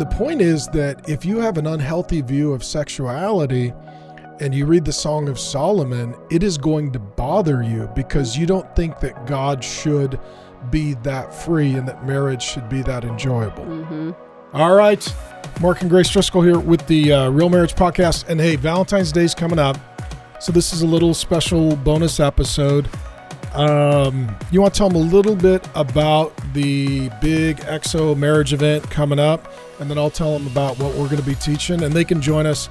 the point is that if you have an unhealthy view of sexuality and you read the Song of Solomon, it is going to bother you because you don't think that God should be that free and that marriage should be that enjoyable. Mm-hmm. All right. Mark and Grace Driscoll here with the uh, Real Marriage Podcast. And hey, Valentine's Day is coming up. So this is a little special bonus episode. Um, you want to tell them a little bit about the big XO marriage event coming up, and then I'll tell them about what we're going to be teaching, and they can join us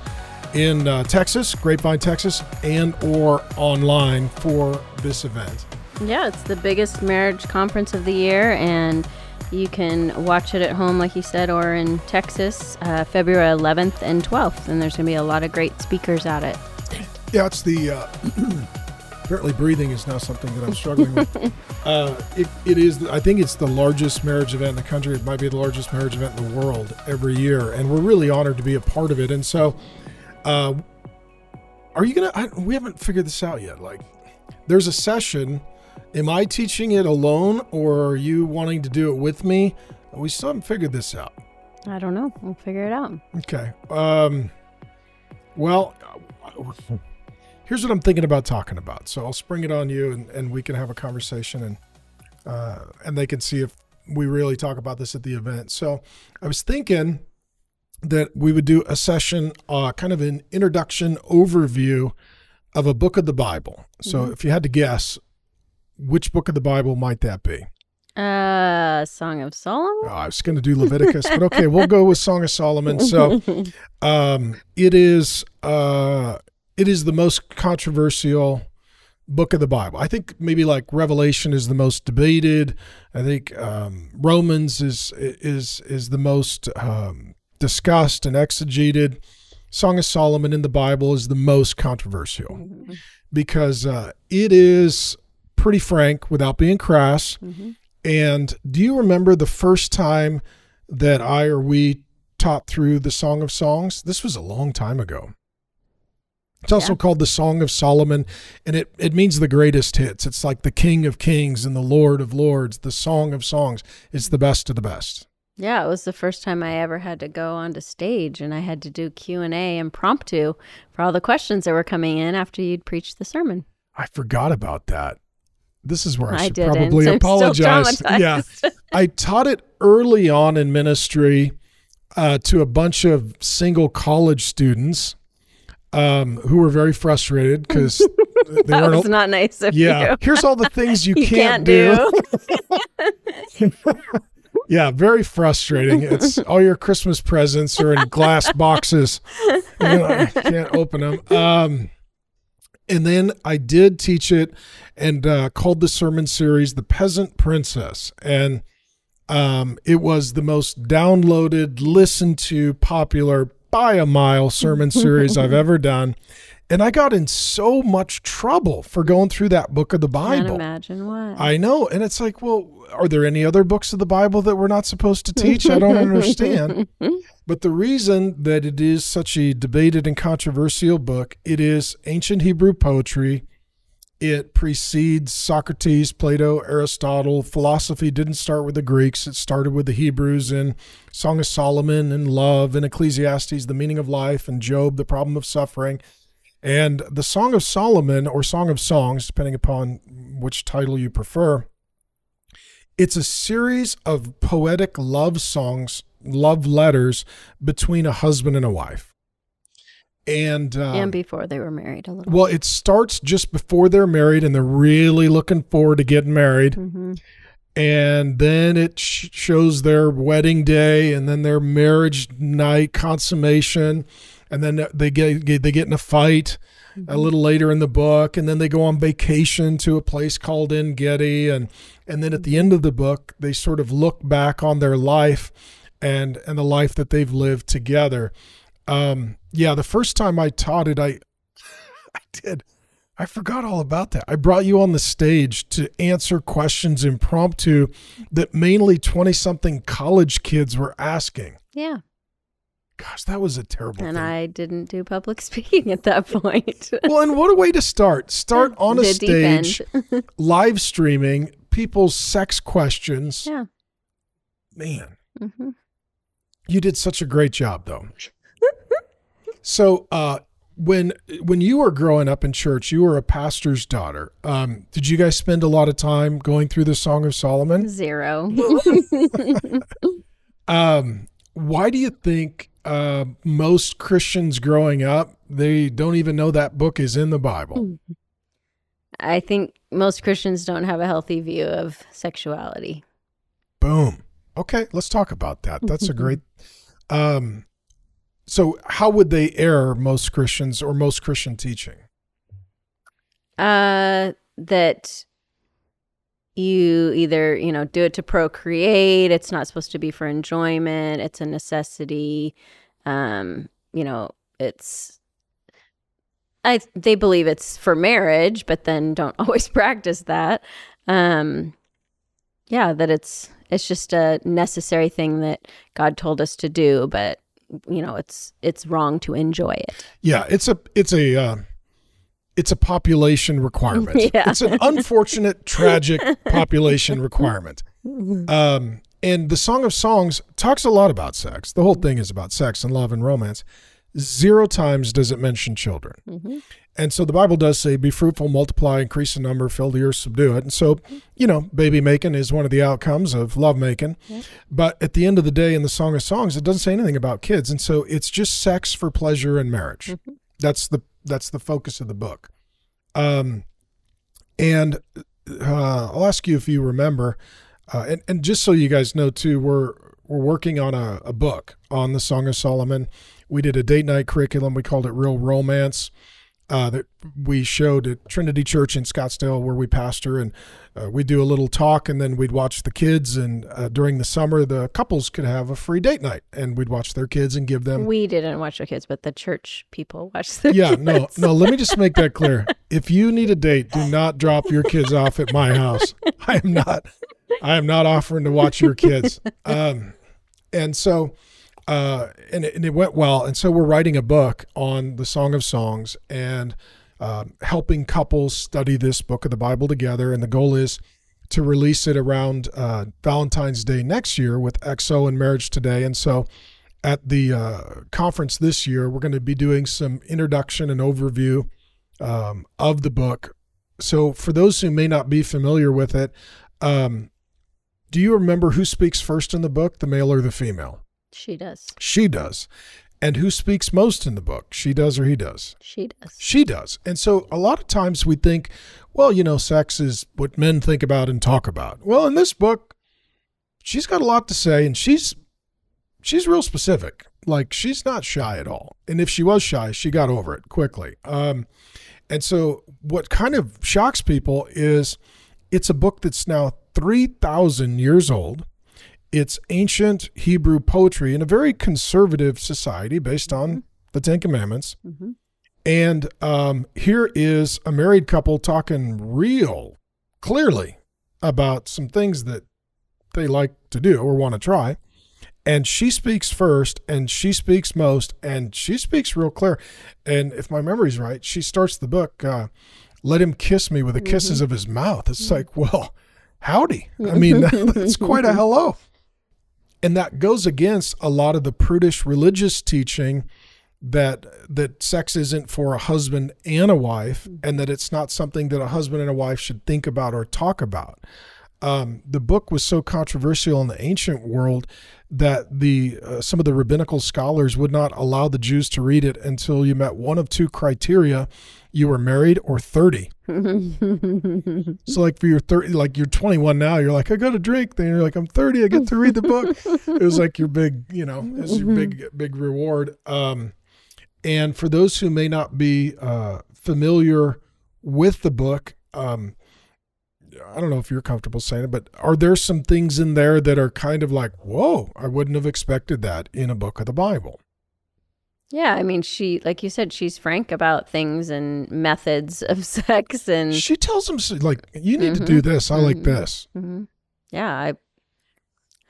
in uh, Texas, Grapevine, Texas, and or online for this event. Yeah, it's the biggest marriage conference of the year, and you can watch it at home, like you said, or in Texas, uh, February 11th and 12th. And there's going to be a lot of great speakers at it. Yeah, it's the. Uh, apparently, breathing is now something that I'm struggling with. Uh, it, it is. I think it's the largest marriage event in the country. It might be the largest marriage event in the world every year, and we're really honored to be a part of it. And so, uh, are you gonna? We haven't figured this out yet. Like, there's a session. Am I teaching it alone, or are you wanting to do it with me? We still haven't figured this out. I don't know. We'll figure it out. Okay. Um, well, here's what I'm thinking about talking about. So I'll spring it on you, and, and we can have a conversation, and uh, and they can see if we really talk about this at the event. So I was thinking that we would do a session, uh, kind of an introduction overview of a book of the Bible. So if you had to guess, which book of the Bible might that be? Uh, Song of Solomon? Oh, I was going to do Leviticus, but okay, we'll go with Song of Solomon. So, um, it is uh, it is the most controversial book of the Bible. I think maybe like Revelation is the most debated. I think um, Romans is is is the most um, discussed and exegeted. Song of Solomon in the Bible is the most controversial because uh, it is pretty frank without being crass. Mhm. And do you remember the first time that I or we taught through the Song of Songs? This was a long time ago. It's also Yeah. called the Song of Solomon, and it, it means the greatest hits. It's like the King of Kings and the Lord of Lords, the Song of Songs. It's the best of the best. Yeah, it was the first time I ever had to go onto stage, and I had to do Q and A impromptu for all the questions that were coming in after you'd preached the sermon. I forgot about that. This is where I, I should probably so apologize. Yeah. I taught it early on in ministry uh, to a bunch of single college students um, who were very frustrated because they That was not nice of yeah, you. here's all the things you, You can't, can't do. do. yeah, very frustrating. It's all your Christmas presents are in glass boxes. You, know, can't open them. Um, and then I did teach it and uh, called the sermon series "The Peasant Princess," and um, it was the most downloaded, listened to, popular by a mile sermon series I've ever done. And I got in so much trouble for going through that book of the Can't Bible. imagine what. I know. And it's like, well, are there any other books of the Bible that we're not supposed to teach? I don't understand. But the reason that it is such a debated and controversial book, it is ancient Hebrew poetry. It precedes Socrates, Plato, Aristotle. Philosophy didn't start with the Greeks. It started with the Hebrews in Song of Solomon and Love and Ecclesiastes, the meaning of life, and Job, the problem of suffering. And the Song of Solomon or Song of Songs, depending upon which title you prefer, it's a series of poetic love songs, love letters between a husband and a wife. And, um, and before they were married a little. well, it starts just before they're married and they're really looking forward to getting married. hmm And then it sh- shows their wedding day and then their marriage night consummation. And then they get, get they get in a fight a little later in the book, and then they go on vacation to a place called En Gedi, and and then at the end of the book, they sort of look back on their life and and the life that they've lived together. Um, yeah, the first time I taught it, I I did. I forgot all about that. I brought you on the stage to answer questions impromptu that mainly 20 something college kids were asking. Yeah. Gosh, that was a terrible And thing. I didn't do public speaking at that point. well, and what a way to start. Start on a The stage, live streaming people's sex questions. Yeah. Man. hmm You did such a great job, though. So, uh, when when you were growing up in church, you were a pastor's daughter. Um, did you guys spend a lot of time going through the Song of Solomon? Zero. um, why do you think uh, most Christians growing up they don't even know that book is in the Bible? I think most Christians don't have a healthy view of sexuality. Boom. Okay, let's talk about that. That's a great. Um, so, how would they err most Christians or most Christian teaching? Uh, that you either you know do it to procreate. It's not supposed to be for enjoyment. It's a necessity. Um, you know, it's. I they believe it's for marriage, but then don't always practice that. Um, yeah, that it's it's just a necessary thing that God told us to do, but you know it's it's wrong to enjoy it. Yeah it's a it's a uh, it's a population requirement. Yeah. it's an unfortunate tragic population requirement. Um and the song of songs talks a lot about sex. The whole thing is about sex and love and romance zero times does it mention children. Mhm. and so the bible does say be fruitful multiply increase in number fill the earth subdue it. And so you know baby making is one of the outcomes of love making but at the end of the day in the song of songs it doesn't say anything about kids. And so it's just sex for pleasure and marriage. That's the that's the focus of the book. Um and uh, i'll ask you if you remember uh, and, and just so you guys know too we're we're working on a, a book on the song of solomon we did a date night curriculum we called it real romance uh, that we showed at Trinity Church in Scottsdale, where we pastor, and uh, we do a little talk, and then we'd watch the kids. And uh, during the summer, the couples could have a free date night, and we'd watch their kids and give them. we didn't watch the kids but the church people watched their yeah, kids. no, no. Let me just make that clear. If you need a date, do not drop your kids off at my house. I am not. I am not offering to watch your kids. Um, and so, uh, and it, and it went well. And so we're writing a book on the Song of Songs and um, helping couples study this book of the Bible together. And the goal is to release it around uh, Valentine's Day next year with XO and Marriage Today. And so at the uh, conference this year, we're going to be doing some introduction and overview um, of the book. So for those who may not be familiar with it, um, do you remember who speaks first in the book, the male or the female? She does She does. And who speaks most in the book? She does or he does? she does She does. And so a lot of times we think, well, you know, sex is what men think about and talk about. Well, in this book, she's got a lot to say and she's she's real specific. Like she's not shy at all. And if she was shy, she got over it quickly. Um and so what kind of shocks people is it's a book that's now 3000 years old. It's ancient Hebrew poetry in a very conservative society based on the 10 commandments. Mhm. And um, here is a married couple talking real clearly about some things that they like to do or want to try. And she speaks first and she speaks most and she speaks real clear. And if my memory's right, she starts the book, uh, Let Him Kiss Me with the kisses of His mouth. It's like, well, howdy. I mean, that's quite a hello. And that goes against a lot of the prudish religious teaching that that sex isn't for a husband and a wife and that it's not something that a husband and a wife should think about or talk about. Um, the book was so controversial in the ancient world that the uh, some of the rabbinical scholars would not allow the Jews to read it until you met one of two criteria: you were married or thirty. So, like for your thirty, like you're 21 now, you're like, I got a drink. Then you're like, I'm 30, I get to read the book. it was like your big, you know, it was your big, big reward. Um, and for those who may not be uh, familiar with the book, um, I don't know if you're comfortable saying it, but are there some things in there that are kind of like, whoa, I wouldn't have expected that in a book of the Bible? Yeah i mean she like you said she's frank about things and methods of sex and She tells them, like, you need to do this. I like Mhm. this. Mhm. yeah i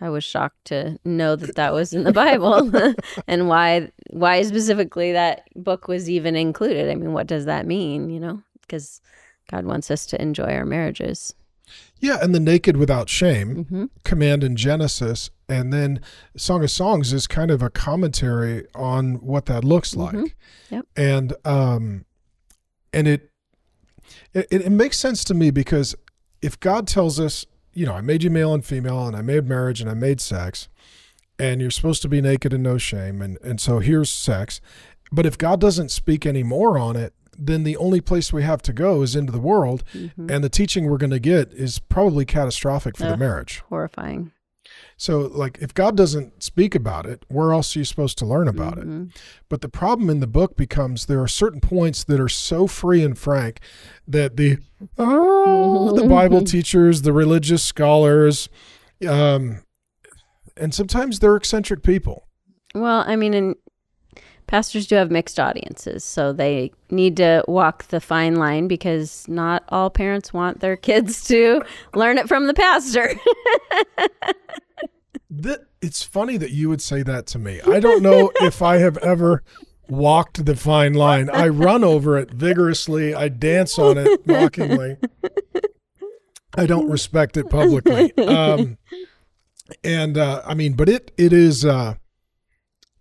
i was shocked to know that that was in the bible and why why specifically that book was even included i mean what does that mean you know because god wants us to enjoy our marriages Yeah, and the naked without shame Mm-hmm. command in Genesis, and then Song of Songs is kind of a commentary on what that looks like. Mhm. Yep. And um, and it, it it makes sense to me because if God tells us, you know, I made you male and female, and I made marriage, and I made sex, and you're supposed to be naked and no shame, and and so here's sex, but if God doesn't speak any more on it, then the only place we have to go is into the world, Mhm. and the teaching we're going to get is probably catastrophic for the marriage. Horrifying. So, like, if God doesn't speak about it, where else are you supposed to learn about it? Mhm. But the problem in the book becomes there are certain points that are so free and frank that the oh, the Bible teachers, the religious scholars, um, and sometimes they're eccentric people. Well, I mean, and pastors do have mixed audiences, so they need to walk the fine line because not all parents want their kids to learn it from the pastor. That it's funny that you would say that to me. I don't know if I have ever walked the fine line. I run over it vigorously. I dance on it mockingly. I don't respect it publicly. Um, and uh, I mean, but it it is uh,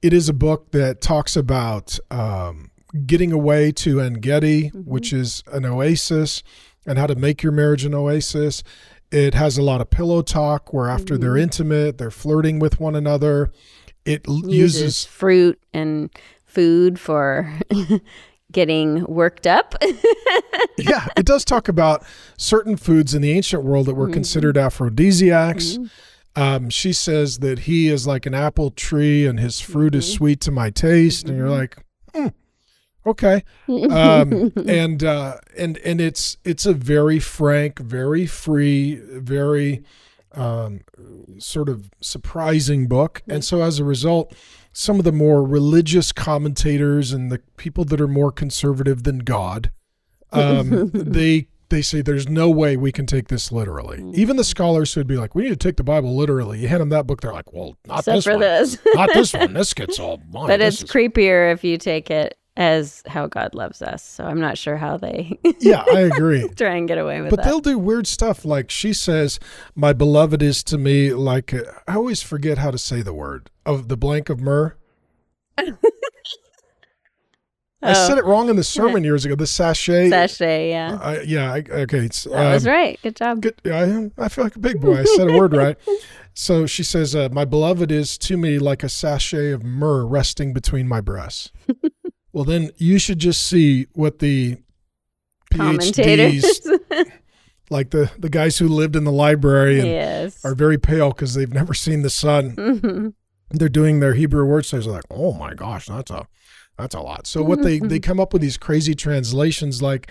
it is a book that talks about um, getting away to Engedi, mm-hmm. which is an oasis, and how to make your marriage an oasis. It has a lot of pillow talk where after they're mm-hmm. intimate, they're flirting with one another. It Uses uses fruit and food for getting worked up. yeah, it does talk about certain foods in the ancient world that were mm-hmm. considered aphrodisiacs. Um, she says that he is like an apple tree and his fruit is sweet to my taste, and you're like, hmm, okay. Um, and uh, and and it's it's a very frank, very free, very um, sort of surprising book, and so as a result. Some of the more religious commentators and the people that are more conservative than God, um, they they say there's no way we can take this literally. Even the scholars who would be like, "We need to take the Bible literally," you hand them that book, they're like, "Well, not Except this for one, this. not this one. This gets all mine." but it's is-" creepier if you take it as how God loves us. So I'm not sure how they yeah, I agree. try and get away with But that. they'll do weird stuff. Like she says, "My beloved is to me like uh, I always forget how to say the word of the blank of myrrh." I Oh. said it wrong in the sermon years ago. The sachet. Sachet, yeah. I- yeah. I, okay. It's, That was um, right. Good job. Good. I. I feel like a big boy. I said a word right. So she says, uh, "My beloved is to me like a sachet of myrrh resting between my breasts." well, then you should just see what the Commentators. PhDs, like the the guys who lived in the library and yes. are very pale because they've never seen the sun. Mhm. They're doing their Hebrew word studies. They're like, "Oh my gosh, that's a that's a lot." So what they they come up with these crazy translations like.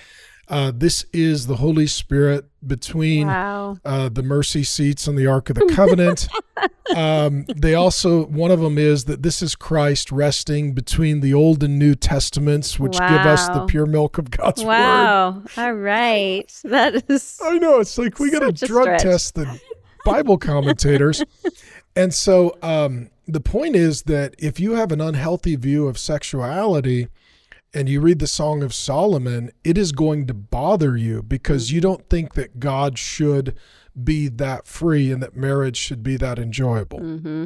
Uh, this is the Holy Spirit between Wow. uh, the mercy seats and the Ark of the Covenant. um, they also, one of them is that this is Christ resting between the Old and New Testaments, which give us the pure milk of God's Word. Wow. All right. That is I know. It's like we got to drug stretch. test the Bible commentators. and so um, the point is that if you have an unhealthy view of sexuality, and you read the Song of Solomon, it is going to bother you because you don't think that God should be that free and that marriage should be that enjoyable. hmm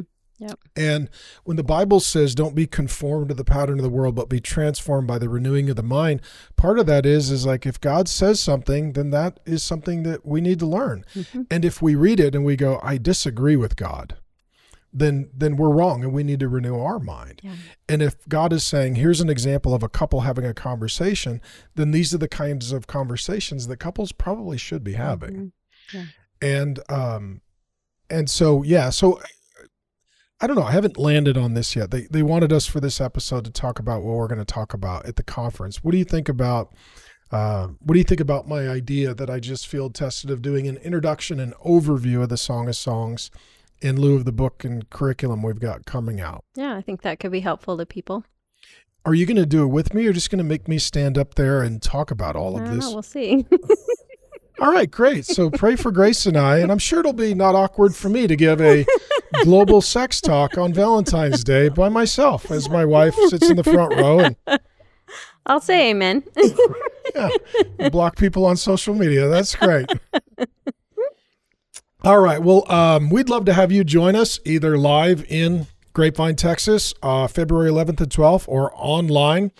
And when the Bible says don't be conformed to the pattern of the world but be transformed by the renewing of the mind, part of that is is like if God says something, then that is something that we need to learn. And if we read it and we go I disagree with God, then then we're wrong and we need to renew our mind. Yeah. And if God is saying here's an example of a couple having a conversation, then these are the kinds of conversations that couples probably should be having. Yeah. And um and so yeah, so I don't know. I haven't landed on this yet. They they wanted us for this episode to talk about what we're going to talk about at the conference. What do you think about uh, what do you think about my idea that I just field tested of doing an introduction and overview of the Song of Songs in lieu of the book and curriculum we've got coming out? Yeah, I think that could be helpful to people. Are you going to do it with me or just going to make me stand up there and talk about all of this? know. We'll see. All right, great. So pray for Grace and I, and I'm sure it'll be not awkward for me to give a global sex talk on Valentine's Day by myself as my wife sits in the front row and I'll say amen. yeah, block people on social media. That's great. All right. Well, um, we'd love to have you join us either live in Grapevine, Texas, uh, February 11th and 12th, or online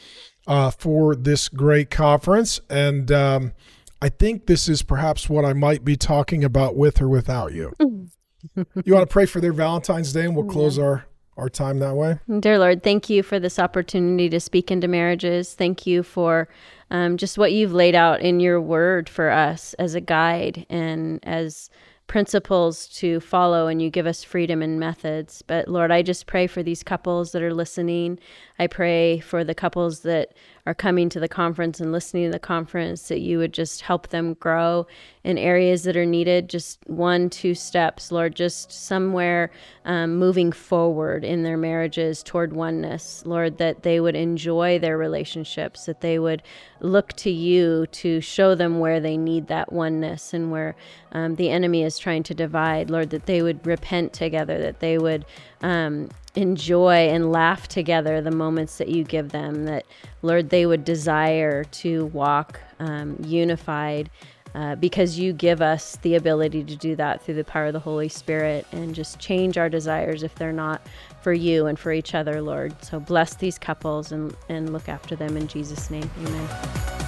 uh, for this great conference. And um, I think this is perhaps what I might be talking about with or without you. you want to pray for their Valentine's Day, and we'll close our our time that way. Dear Lord, thank you for this opportunity to speak into marriages. Thank you for um, just what you've laid out in your word for us as a guide and as principles to follow and you give us freedom and methods. But Lord, I just pray for these couples that are listening. I pray for the couples that are coming to the conference and listening to the conference that you would just help them grow in areas that are needed, just one, two steps, Lord, just somewhere um, moving forward in their marriages toward oneness, Lord, that they would enjoy their relationships, that they would look to you to show them where they need that oneness and where um, the enemy is trying to divide, Lord, that they would repent together, that they would um, enjoy and laugh together the moments that you give them, that, Lord, they would desire to walk um, unified. Uh, because you give us the ability to do that through the power of the Holy Spirit and just change our desires if they're not for you and for each other, Lord. So bless these couples and, and look after them in Jesus' name. Amen.